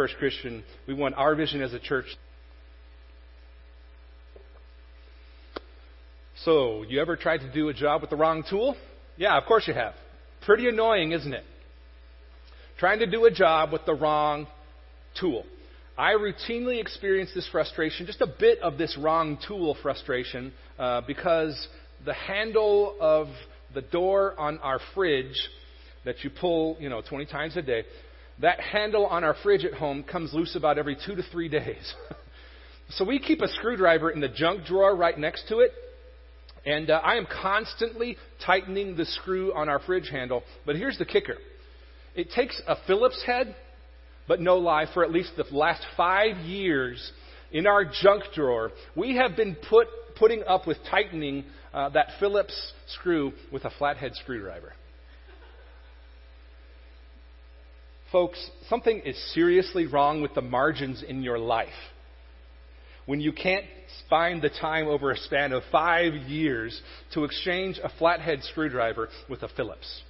First Christian, we want our vision as a church. So, you ever tried to do a job with the wrong tool? Yeah, of course you have. Pretty annoying, isn't it? Trying to do a job with the wrong tool. I routinely experience this frustration, just a bit of this wrong tool frustration, uh, because the handle of the door on our fridge that you pull, you know, 20 times a day, that handle on our fridge at home comes loose about every two to three days. so we keep a screwdriver in the junk drawer right next to it, and uh, I am constantly tightening the screw on our fridge handle. But here's the kicker it takes a Phillips head but no lie, for at least the last five years in our junk drawer, we have been put, putting up with tightening uh, that Phillips screw with a flathead screwdriver. Folks, something is seriously wrong with the margins in your life when you can't find the time over a span of five years to exchange a flathead screwdriver with a Phillips.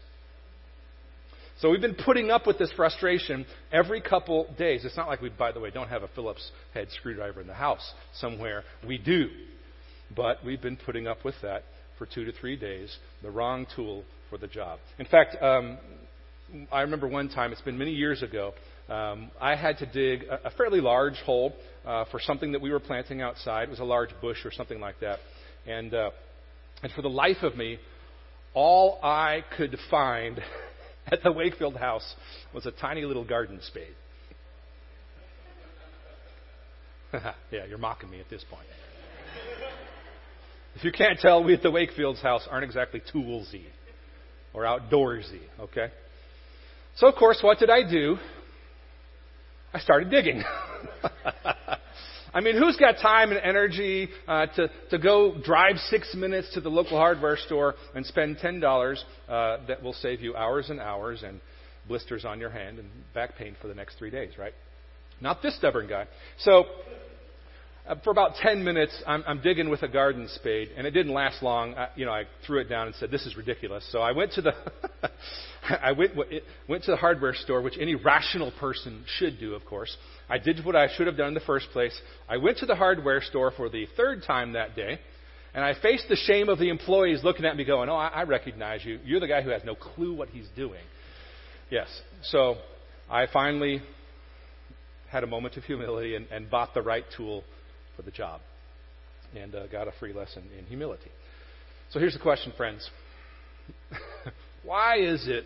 So we've been putting up with this frustration every couple days. It's not like we, by the way, don't have a Phillips head screwdriver in the house somewhere. We do. But we've been putting up with that for two to three days, the wrong tool for the job. In fact, um, I remember one time, it's been many years ago, um, I had to dig a, a fairly large hole uh, for something that we were planting outside. It was a large bush or something like that. And, uh, and for the life of me, all I could find at the Wakefield house was a tiny little garden spade. yeah, you're mocking me at this point. If you can't tell, we at the Wakefield's house aren't exactly toolsy or outdoorsy, okay? So, of course, what did I do? I started digging. I mean, who's got time and energy uh, to, to go drive six minutes to the local hardware store and spend $10 uh, that will save you hours and hours and blisters on your hand and back pain for the next three days, right? Not this stubborn guy. So, uh, for about 10 minutes, I'm, I'm, digging with a garden spade, and it didn't last long. I, you know, I threw it down and said, "This is ridiculous." So I went to the, I went, went to the hardware store, which any rational person should do, of course. I did what I should have done in the first place. I went to the hardware store for the third time that day, and I faced the shame of the employees looking at me, going, "Oh, I, I recognize you. You're the guy who has no clue what he's doing." Yes. So I finally had a moment of humility and, and bought the right tool for the job and uh, got a free lesson in humility. So here's the question, friends. Why is it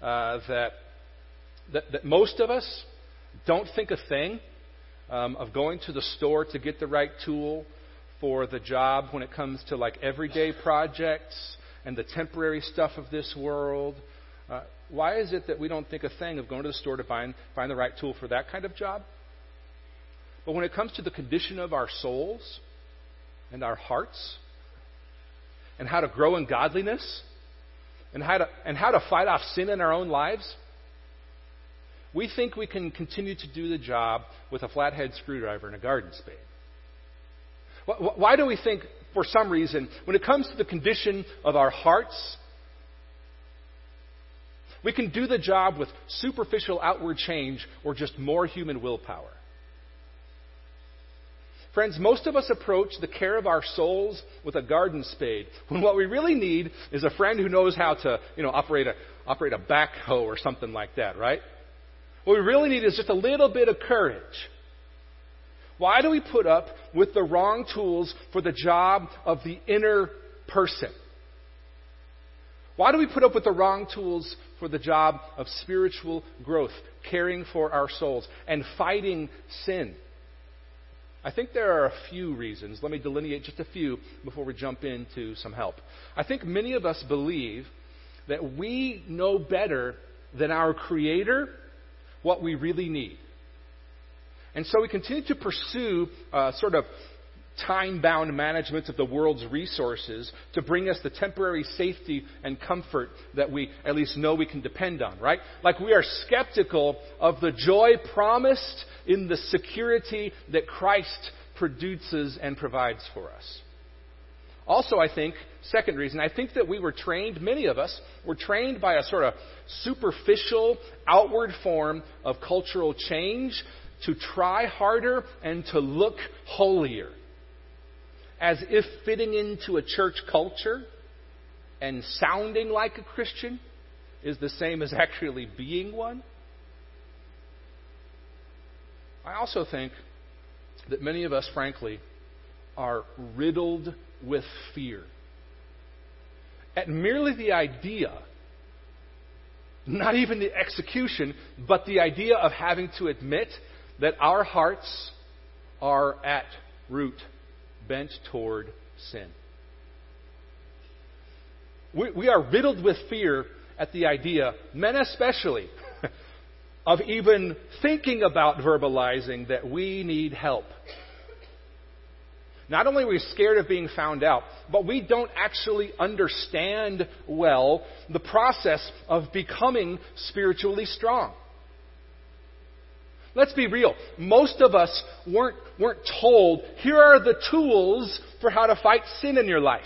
uh, that, that, that, most of us don't think a thing um, of going to the store to get the right tool for the job when it comes to like everyday projects and the temporary stuff of this world? Uh, why is it that we don't think a thing of going to the store to find, find the right tool for that kind of job? But when it comes to the condition of our souls and our hearts, and how to grow in godliness, and how to, and how to fight off sin in our own lives, we think we can continue to do the job with a flathead screwdriver and a garden spade. Why do we think, for some reason, when it comes to the condition of our hearts, we can do the job with superficial outward change or just more human willpower? Friends, most of us approach the care of our souls with a garden spade, when what we really need is a friend who knows how to, you know, operate a, operate a backhoe or something like that, right? What we really need is just a little bit of courage. Why do we put up with the wrong tools for the job of the inner person? Why do we put up with the wrong tools for the job of spiritual growth, caring for our souls, and fighting sin? I think there are a few reasons. Let me delineate just a few before we jump into some help. I think many of us believe that we know better than our Creator what we really need. And so we continue to pursue uh, sort of time bound management of the world's resources to bring us the temporary safety and comfort that we at least know we can depend on, right? Like we are skeptical of the joy promised in the security that Christ produces and provides for us. Also, I think, second reason, I think that we were trained, many of us, were trained by a sort of superficial, outward form of cultural change to try harder and to look holier, as if fitting into a church culture and sounding like a Christian is the same as actually being one. I also think that many of us, frankly, are riddled with fear. At merely the idea, not even the execution, but the idea of having to admit that our hearts are at root bent toward sin. We, we are riddled with fear at the idea, men especially, of even thinking about verbalizing that we need help. Not only are we scared of being found out, but we don't actually understand well the process of becoming spiritually strong. Let's be real. Most of us weren't, weren't told, here are the tools for how to fight sin in your life.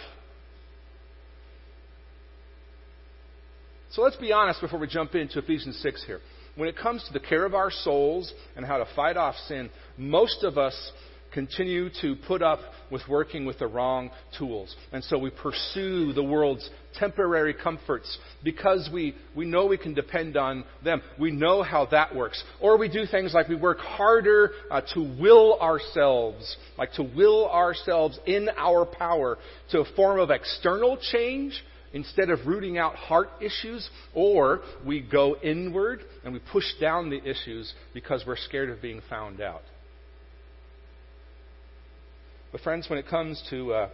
So let's be honest before we jump into Ephesians 6 here. When it comes to the care of our souls and how to fight off sin, most of us continue to put up with working with the wrong tools. And so we pursue the world's temporary comforts because we, we know we can depend on them. We know how that works. Or we do things like we work harder uh, to will ourselves, like to will ourselves in our power to a form of external change instead of rooting out heart issues, or we go inward and we push down the issues because we're scared of being found out. But friends, when it comes to uh,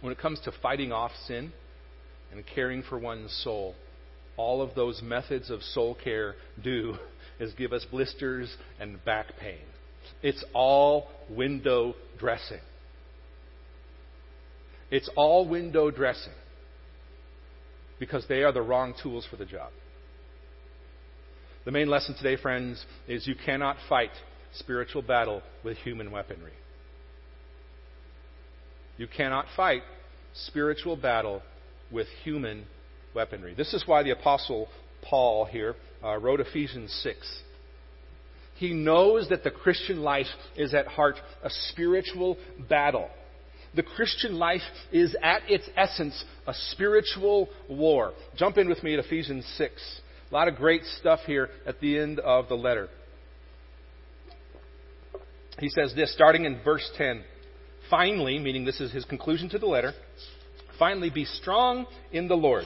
when it comes to fighting off sin and caring for one's soul, all of those methods of soul care do is give us blisters and back pain. It's all window dressing. It's all window dressing because they are the wrong tools for the job. The main lesson today, friends, is you cannot fight spiritual battle with human weaponry. You cannot fight spiritual battle with human weaponry. This is why the Apostle Paul here uh, wrote Ephesians 6. He knows that the Christian life is at heart a spiritual battle. The Christian life is at its essence a spiritual war. Jump in with me at Ephesians 6. A lot of great stuff here at the end of the letter. He says this, starting in verse 10 finally, meaning this is his conclusion to the letter, finally be strong in the Lord.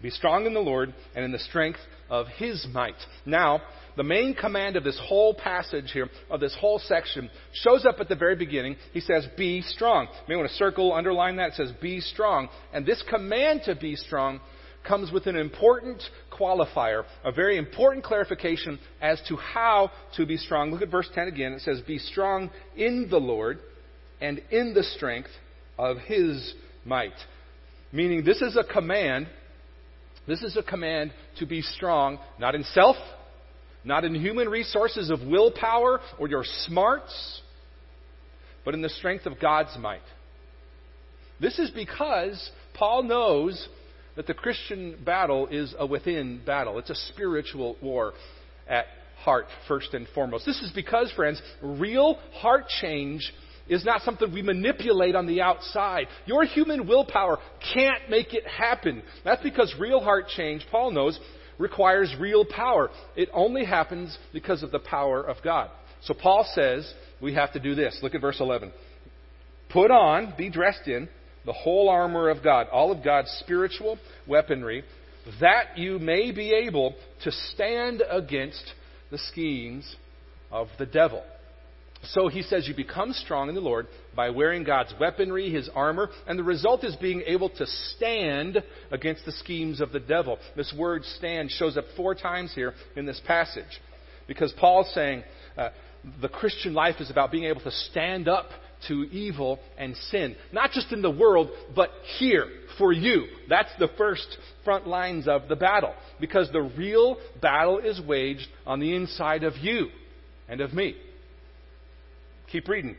Be strong in the Lord and in the strength of his might. Now, the main command of this whole passage here, of this whole section, shows up at the very beginning. He says, Be strong. You may want to circle, underline that. It says, Be strong. And this command to be strong comes with an important qualifier, a very important clarification as to how to be strong. Look at verse 10 again. It says, Be strong in the Lord and in the strength of his might. Meaning, this is a command. This is a command to be strong, not in self, not in human resources of willpower or your smarts, but in the strength of God's might. This is because Paul knows that the Christian battle is a within battle. It's a spiritual war at heart, first and foremost. This is because, friends, real heart change is not something we manipulate on the outside. Your human willpower can't make it happen. That's because real heart change, Paul knows, requires real power. It only happens because of the power of God. So Paul says we have to do this. Look at verse 11. Put on, be dressed in, the whole armor of God, all of God's spiritual weaponry, that you may be able to stand against the schemes of the devil. So he says you become strong in the Lord by wearing God's weaponry, his armor, and the result is being able to stand against the schemes of the devil. This word stand shows up four times here in this passage because Paul's saying uh, the Christian life is about being able to stand up to evil and sin. Not just in the world, but here for you. That's the first front lines of the battle. Because the real battle is waged on the inside of you and of me. Keep reading.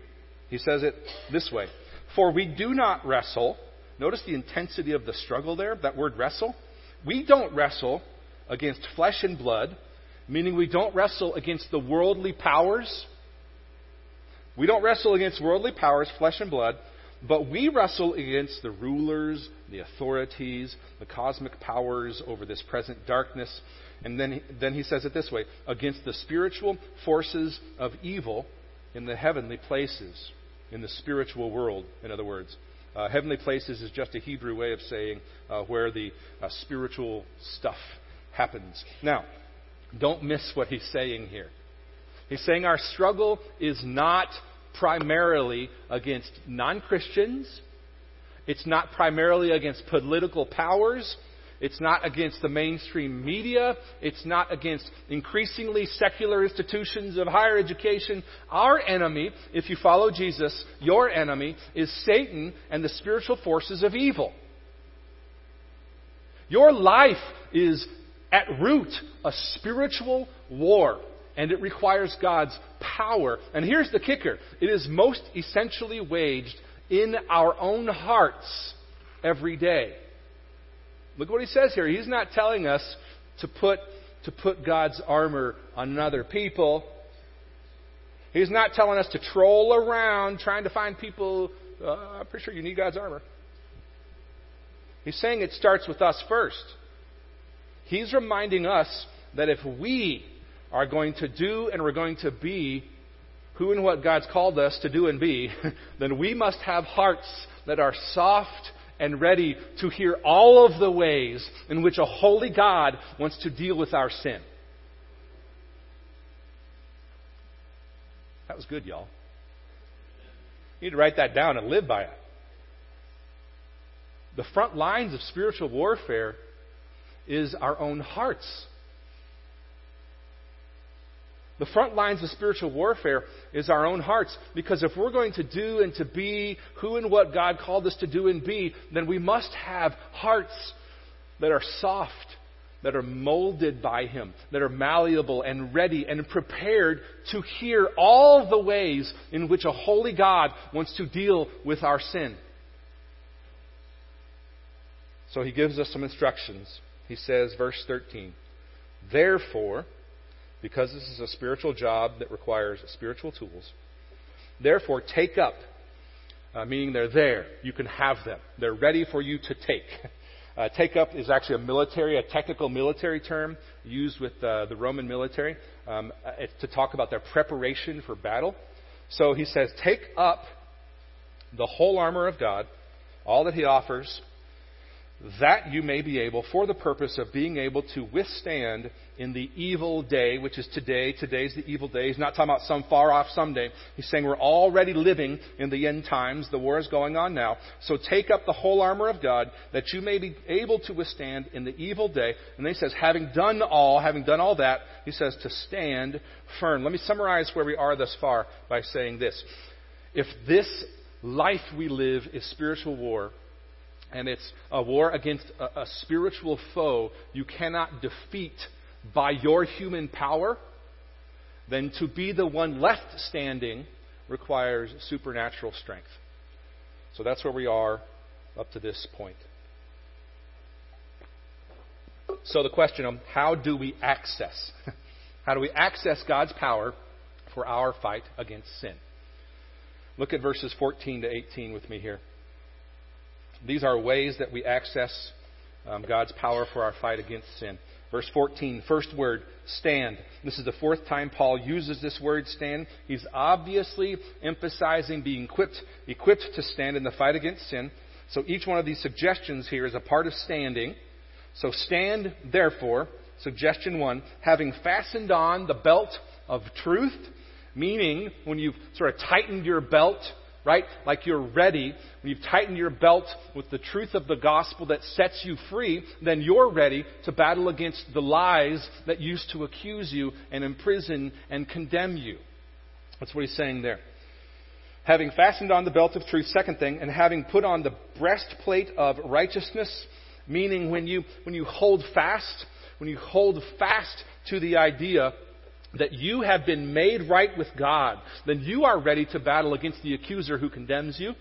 He says it this way For we do not wrestle. Notice the intensity of the struggle there, that word wrestle. We don't wrestle against flesh and blood, meaning we don't wrestle against the worldly powers. We don't wrestle against worldly powers, flesh and blood, but we wrestle against the rulers, the authorities, the cosmic powers over this present darkness. And then, then he says it this way against the spiritual forces of evil in the heavenly places, in the spiritual world, in other words. Uh, heavenly places is just a Hebrew way of saying uh, where the uh, spiritual stuff happens. Now, don't miss what he's saying here. He's saying our struggle is not primarily against non Christians, it's not primarily against political powers. It's not against the mainstream media. It's not against increasingly secular institutions of higher education. Our enemy, if you follow Jesus, your enemy, is Satan and the spiritual forces of evil. Your life is at root a spiritual war, and it requires God's power. And here's the kicker it is most essentially waged in our own hearts every day. Look what he says here. He's not telling us to put, to put God's armor on other people. He's not telling us to troll around trying to find people. Uh, I'm pretty sure you need God's armor. He's saying it starts with us first. He's reminding us that if we are going to do and we're going to be who and what God's called us to do and be, then we must have hearts that are soft and ready to hear all of the ways in which a holy God wants to deal with our sin. That was good, y'all. You need to write that down and live by it. The front lines of spiritual warfare is our own hearts. The front lines of spiritual warfare is our own hearts. Because if we're going to do and to be who and what God called us to do and be, then we must have hearts that are soft, that are molded by Him, that are malleable and ready and prepared to hear all the ways in which a holy God wants to deal with our sin. So He gives us some instructions. He says, verse 13, Therefore, because this is a spiritual job that requires spiritual tools. Therefore, take up, uh, meaning they're there. You can have them. They're ready for you to take. Uh, take up is actually a military, a technical military term used with uh, the Roman military um, uh, to talk about their preparation for battle. So he says, take up the whole armor of God, all that he offers, that you may be able, for the purpose of being able to withstand in the evil day, which is today. Today's the evil day. He's not talking about some far off someday. He's saying we're already living in the end times. The war is going on now. So take up the whole armor of God that you may be able to withstand in the evil day. And then he says, having done all, having done all that, he says to stand firm. Let me summarize where we are thus far by saying this. If this life we live is spiritual war, and it's a war against a, a spiritual foe you cannot defeat by your human power, then to be the one left standing requires supernatural strength. So that's where we are up to this point. So the question of how do we access? How do we access God's power for our fight against sin? Look at verses 14 to 18 with me here. These are ways that we access um, God's power for our fight against sin. Verse 14, first word, stand. This is the fourth time Paul uses this word, stand. He's obviously emphasizing being equipped, equipped to stand in the fight against sin. So each one of these suggestions here is a part of standing. So stand, therefore, suggestion one, having fastened on the belt of truth, meaning when you've sort of tightened your belt right? Like you're ready. When you've tightened your belt with the truth of the gospel that sets you free, then you're ready to battle against the lies that used to accuse you and imprison and condemn you. That's what he's saying there. Having fastened on the belt of truth, second thing, and having put on the breastplate of righteousness, meaning when you, when you hold fast, when you hold fast to the idea that you have been made right with God, then you are ready to battle against the accuser who condemns you.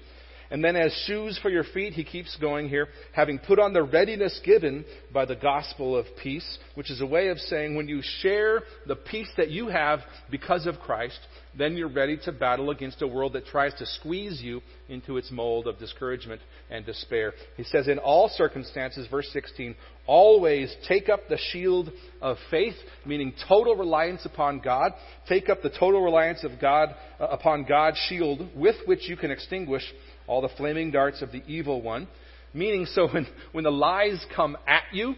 And then as shoes for your feet, he keeps going here, having put on the readiness given by the gospel of peace, which is a way of saying when you share the peace that you have because of Christ, then you're ready to battle against a world that tries to squeeze you into its mold of discouragement and despair. He says, in all circumstances, verse 16, always take up the shield of faith, meaning total reliance upon God. Take up the total reliance of God uh, upon God's shield with which you can extinguish all the flaming darts of the evil one. Meaning, so when, when the lies come at you,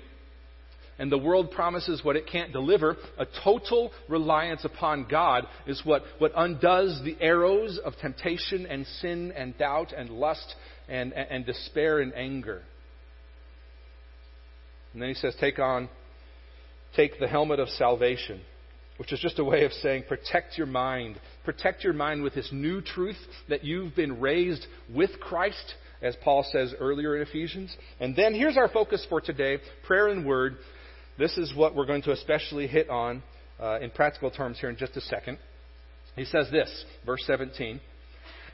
and the world promises what it can't deliver, a total reliance upon God is what, what undoes the arrows of temptation and sin and doubt and lust and, and, and despair and anger. And then he says, take on, take the helmet of salvation, which is just a way of saying protect your mind. Protect your mind with this new truth that you've been raised with Christ, as Paul says earlier in Ephesians. And then here's our focus for today prayer and word. This is what we're going to especially hit on uh, in practical terms here in just a second. He says this, verse 17,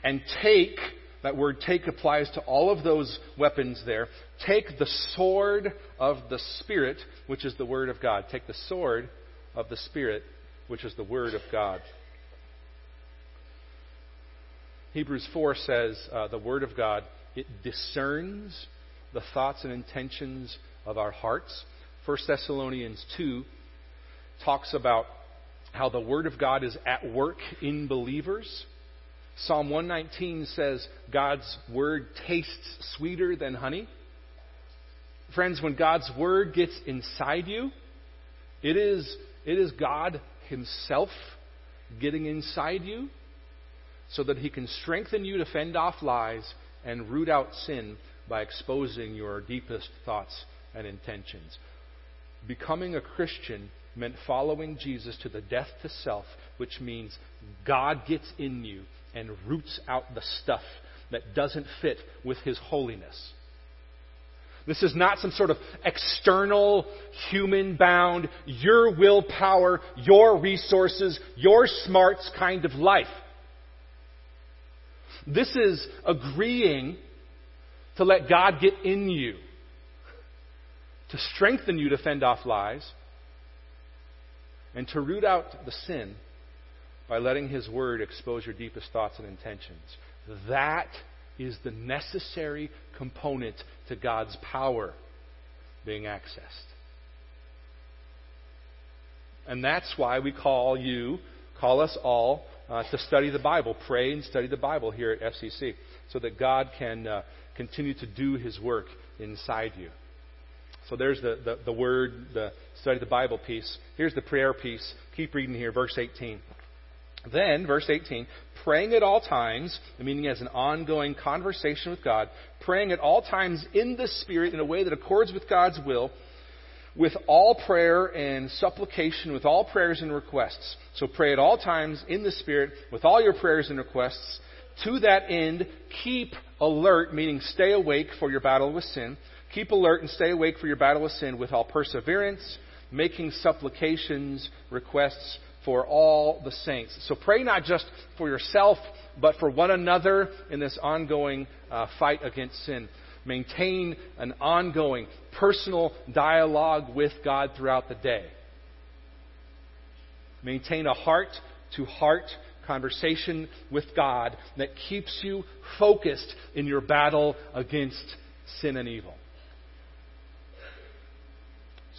and take that word take applies to all of those weapons there. Take the sword of the Spirit, which is the Word of God. Take the sword of the Spirit, which is the Word of God. Hebrews 4 says uh, the Word of God, it discerns the thoughts and intentions of our hearts. 1 Thessalonians 2 talks about how the Word of God is at work in believers. Psalm 119 says God's word tastes sweeter than honey. Friends, when God's word gets inside you, it is, it is God Himself getting inside you so that He can strengthen you to fend off lies and root out sin by exposing your deepest thoughts and intentions. Becoming a Christian meant following Jesus to the death to self, which means God gets in you and roots out the stuff that doesn't fit with His holiness. This is not some sort of external, human bound, your willpower, your resources, your smarts kind of life. This is agreeing to let God get in you, to strengthen you to fend off lies, and to root out the sin by letting His Word expose your deepest thoughts and intentions. That is the necessary component to God's power being accessed. And that's why we call you, call us all, uh, to study the Bible, pray and study the Bible here at FCC, so that God can uh, continue to do His work inside you. So there's the, the, the word, the study the Bible piece. Here's the prayer piece. Keep reading here, verse 18. Then, verse 18, praying at all times, meaning as an ongoing conversation with God, praying at all times in the Spirit in a way that accords with God's will, with all prayer and supplication, with all prayers and requests. So pray at all times in the Spirit, with all your prayers and requests. To that end, keep alert, meaning stay awake for your battle with sin. Keep alert and stay awake for your battle with sin with all perseverance, making supplications, requests for all the saints. So pray not just for yourself, but for one another in this ongoing uh, fight against sin. Maintain an ongoing personal dialogue with God throughout the day. Maintain a heart to heart conversation with God that keeps you focused in your battle against sin and evil.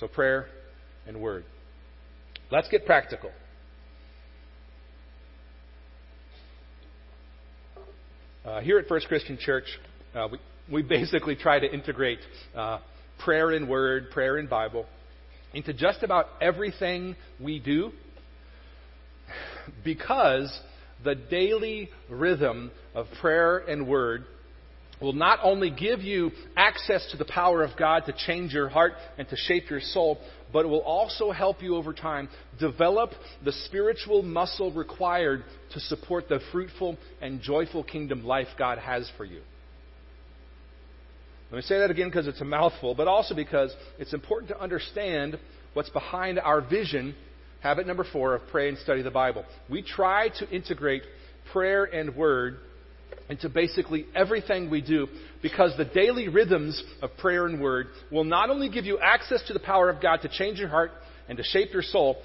So, prayer and word. Let's get practical. Uh, here at First Christian Church, uh, we, we basically try to integrate uh, prayer and word, prayer and Bible into just about everything we do because the daily rhythm of prayer and word will not only give you access to the power of God to change your heart and to shape your soul, but it will also help you over time develop the spiritual muscle required to support the fruitful and joyful kingdom life God has for you. Let me say that again because it's a mouthful, but also because it's important to understand what's behind our vision, habit number four of pray and study the Bible. We try to integrate prayer and word into basically everything we do because the daily rhythms of prayer and word will not only give you access to the power of God to change your heart and to shape your soul,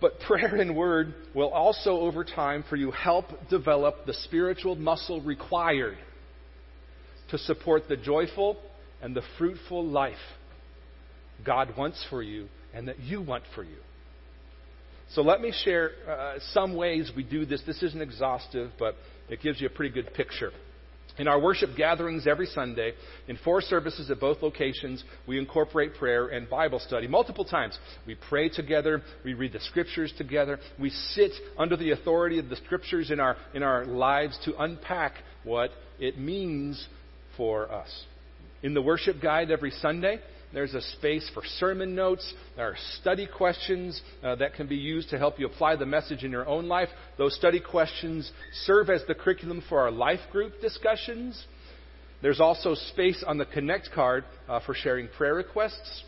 but prayer and word will also, over time, for you, help develop the spiritual muscle required to support the joyful and the fruitful life God wants for you and that you want for you. So let me share uh, some ways we do this. This isn't exhaustive, but it gives you a pretty good picture. In our worship gatherings every Sunday, in four services at both locations, we incorporate prayer and Bible study multiple times. We pray together, we read the scriptures together, we sit under the authority of the scriptures in our, in our lives to unpack what it means for us. In the worship guide every Sunday, there's a space for sermon notes. There are study questions uh, that can be used to help you apply the message in your own life. Those study questions serve as the curriculum for our life group discussions. There's also space on the Connect card uh, for sharing prayer requests.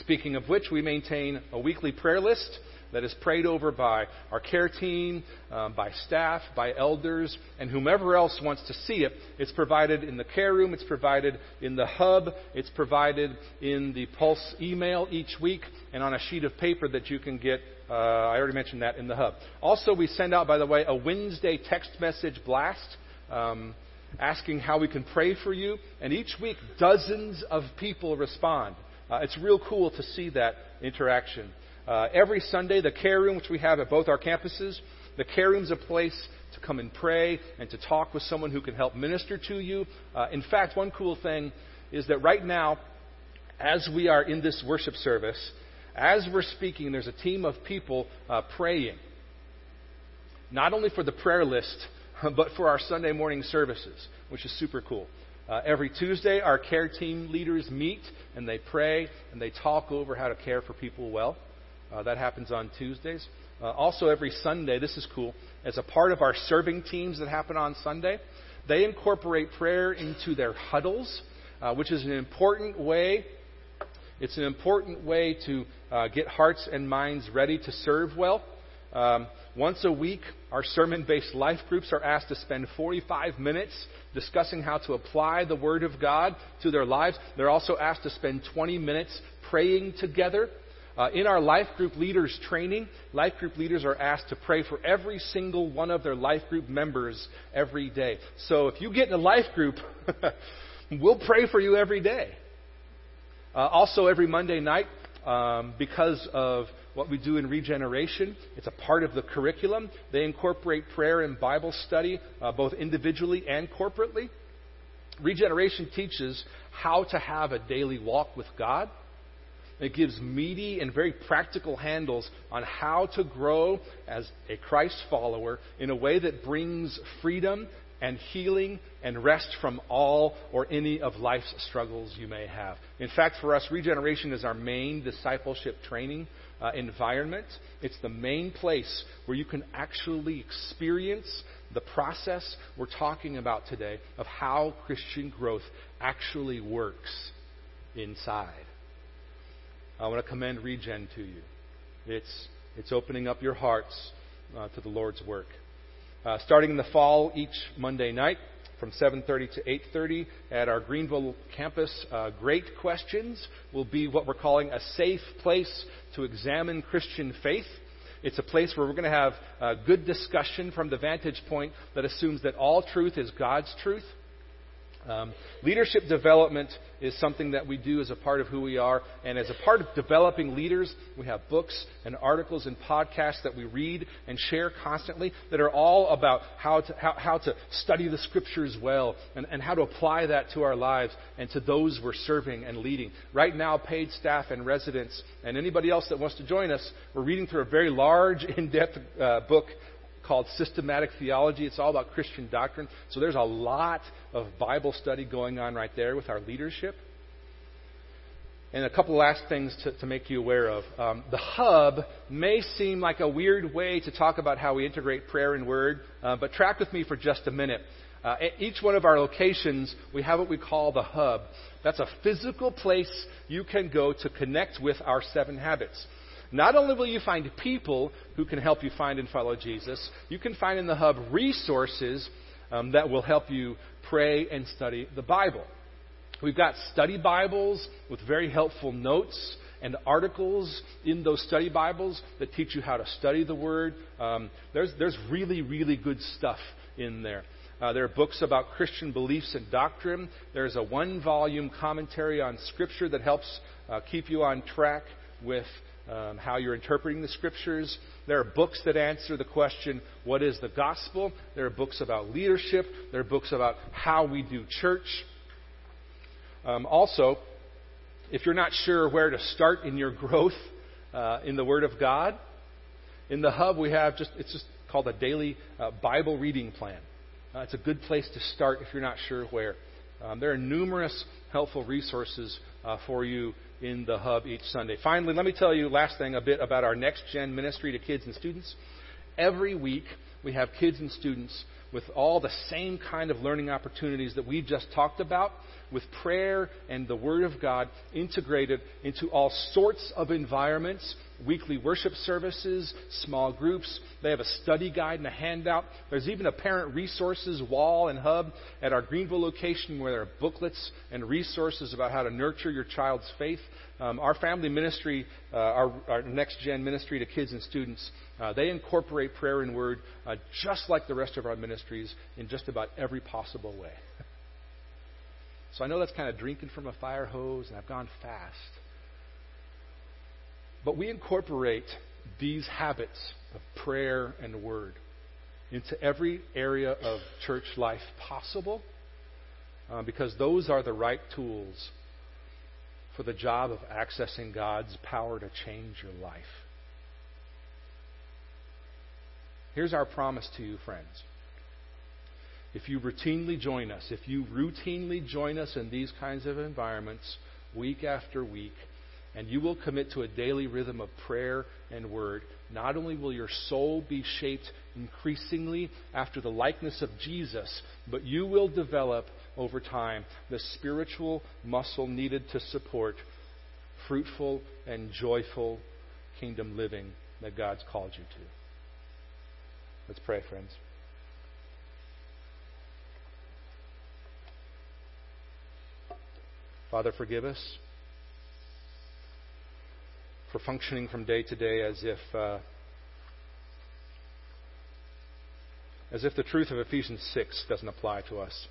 Speaking of which, we maintain a weekly prayer list that is prayed over by our care team, um, by staff, by elders, and whomever else wants to see it. It's provided in the care room, it's provided in the hub, it's provided in the Pulse email each week, and on a sheet of paper that you can get. Uh, I already mentioned that in the hub. Also, we send out, by the way, a Wednesday text message blast. Um, asking how we can pray for you, and each week dozens of people respond. Uh, it's real cool to see that interaction. Uh, every Sunday, the care room, which we have at both our campuses, the care room is a place to come and pray and to talk with someone who can help minister to you. Uh, in fact, one cool thing is that right now, as we are in this worship service, as we're speaking, there's a team of people uh, praying. Not only for the prayer list, but for our Sunday morning services, which is super cool. Uh, every Tuesday, our care team leaders meet and they pray and they talk over how to care for people well. Uh, that happens on Tuesdays. Uh, also, every Sunday, this is cool, as a part of our serving teams that happen on Sunday, they incorporate prayer into their huddles, uh, which is an important way. It's an important way to uh, get hearts and minds ready to serve well. Um, once a week, our sermon based life groups are asked to spend 45 minutes discussing how to apply the Word of God to their lives. They're also asked to spend 20 minutes praying together. Uh, in our life group leaders training, life group leaders are asked to pray for every single one of their life group members every day. So if you get in a life group, we'll pray for you every day. Uh, also, every Monday night, um, because of what we do in regeneration, it's a part of the curriculum. They incorporate prayer and Bible study, uh, both individually and corporately. Regeneration teaches how to have a daily walk with God. It gives meaty and very practical handles on how to grow as a Christ follower in a way that brings freedom and healing and rest from all or any of life's struggles you may have. In fact, for us, regeneration is our main discipleship training uh, environment. It's the main place where you can actually experience the process we're talking about today of how Christian growth actually works inside. I want to commend Regen to you. It's, it's opening up your hearts uh, to the Lord's work. Uh, starting in the fall, each Monday night from 7:30 to 8:30 at our Greeneville campus, uh, Great Questions will be what we're calling a safe place to examine Christian faith. It's a place where we're going to have a good discussion from the vantage point that assumes that all truth is God's truth um, leadership development is something that we do as a part of who we are. And as a part of developing leaders, we have books and articles and podcasts that we read and share constantly that are all about how to, how, how to study the scriptures well and, and how to apply that to our lives and to those we're serving and leading. Right now, paid staff and residents and anybody else that wants to join us, we're reading through a very large, in depth uh, book called Systematic Theology. It's all about Christian doctrine. So there's a lot of Bible study going on right there with our leadership. And a couple last things to, to make you aware of. Um, the hub may seem like a weird way to talk about how we integrate prayer and word, uh, but track with me for just a minute. Uh, at each one of our locations, we have what we call the hub. That's a physical place you can go to connect with our seven habits. Not only will you find people who can help you find and follow Jesus, you can find in the hub resources um, that will help you pray and study the Bible. We've got study Bibles with very helpful notes and articles in those study Bibles that teach you how to study the Word. Um, there's, there's really, really good stuff in there. Uh, there are books about Christian beliefs and doctrine. There's a one volume commentary on Scripture that helps uh, keep you on track with um, how you're interpreting the Scriptures. There are books that answer the question, what is the gospel? There are books about leadership. There are books about how we do church. Um, also, if you're not sure where to start in your growth uh, in the Word of God, in the hub we have just it's just called a daily uh, Bible reading plan. Uh, it's a good place to start if you're not sure where. Um, there are numerous helpful resources uh, for you in the hub each Sunday. Finally, let me tell you last thing a bit about our next gen ministry to kids and students. Every week we have kids and students with all the same kind of learning opportunities that we just talked about, with prayer and the Word of God integrated into all sorts of environments weekly worship services, small groups. They have a study guide and a handout. There's even a parent resources wall and hub at our Greeneville location where there are booklets and resources about how to nurture your child's faith. Um, our family ministry, uh, our, our, next gen ministry to kids and students, uh, they incorporate prayer and word uh, just like the rest of our ministries in just about every possible way. so I know that's kind of drinking from a fire hose, and I've gone fast. But we incorporate these habits of prayer and word into every area of church life possible uh, because those are the right tools for the job of accessing God's power to change your life. Here's our promise to you, friends. If you routinely join us, if you routinely join us in these kinds of environments week after week, and you will commit to a daily rhythm of prayer and word, not only will your soul be shaped increasingly after the likeness of Jesus, but you will develop over time the spiritual muscle needed to support fruitful and joyful kingdom living that God's called you to. Let's pray, friends. Father, forgive us for functioning from day to day as if uh, as if the truth of Ephesians 6 doesn't apply to us.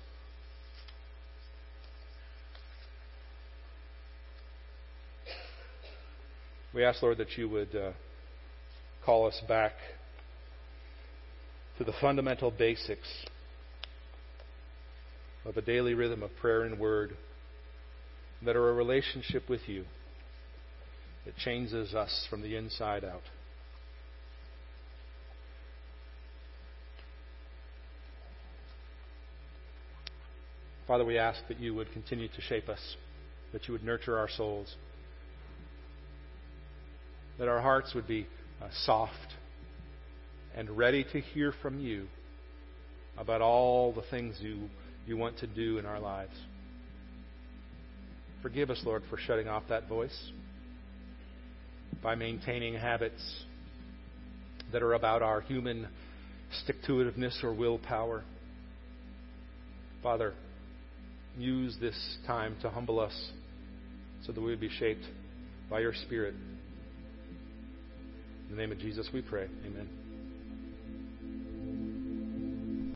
We ask, Lord, that you would uh, call us back to the fundamental basics of a daily rhythm of prayer and word that are a relationship with you that changes us from the inside out. Father, we ask that you would continue to shape us, that you would nurture our souls, that our hearts would be uh, soft and ready to hear from you about all the things you, you want to do in our lives. Forgive us, Lord, for shutting off that voice by maintaining habits that are about our human stick to itiveness or willpower. Father, use this time to humble us so that we would be shaped by your Spirit. In the name of Jesus we pray. Amen.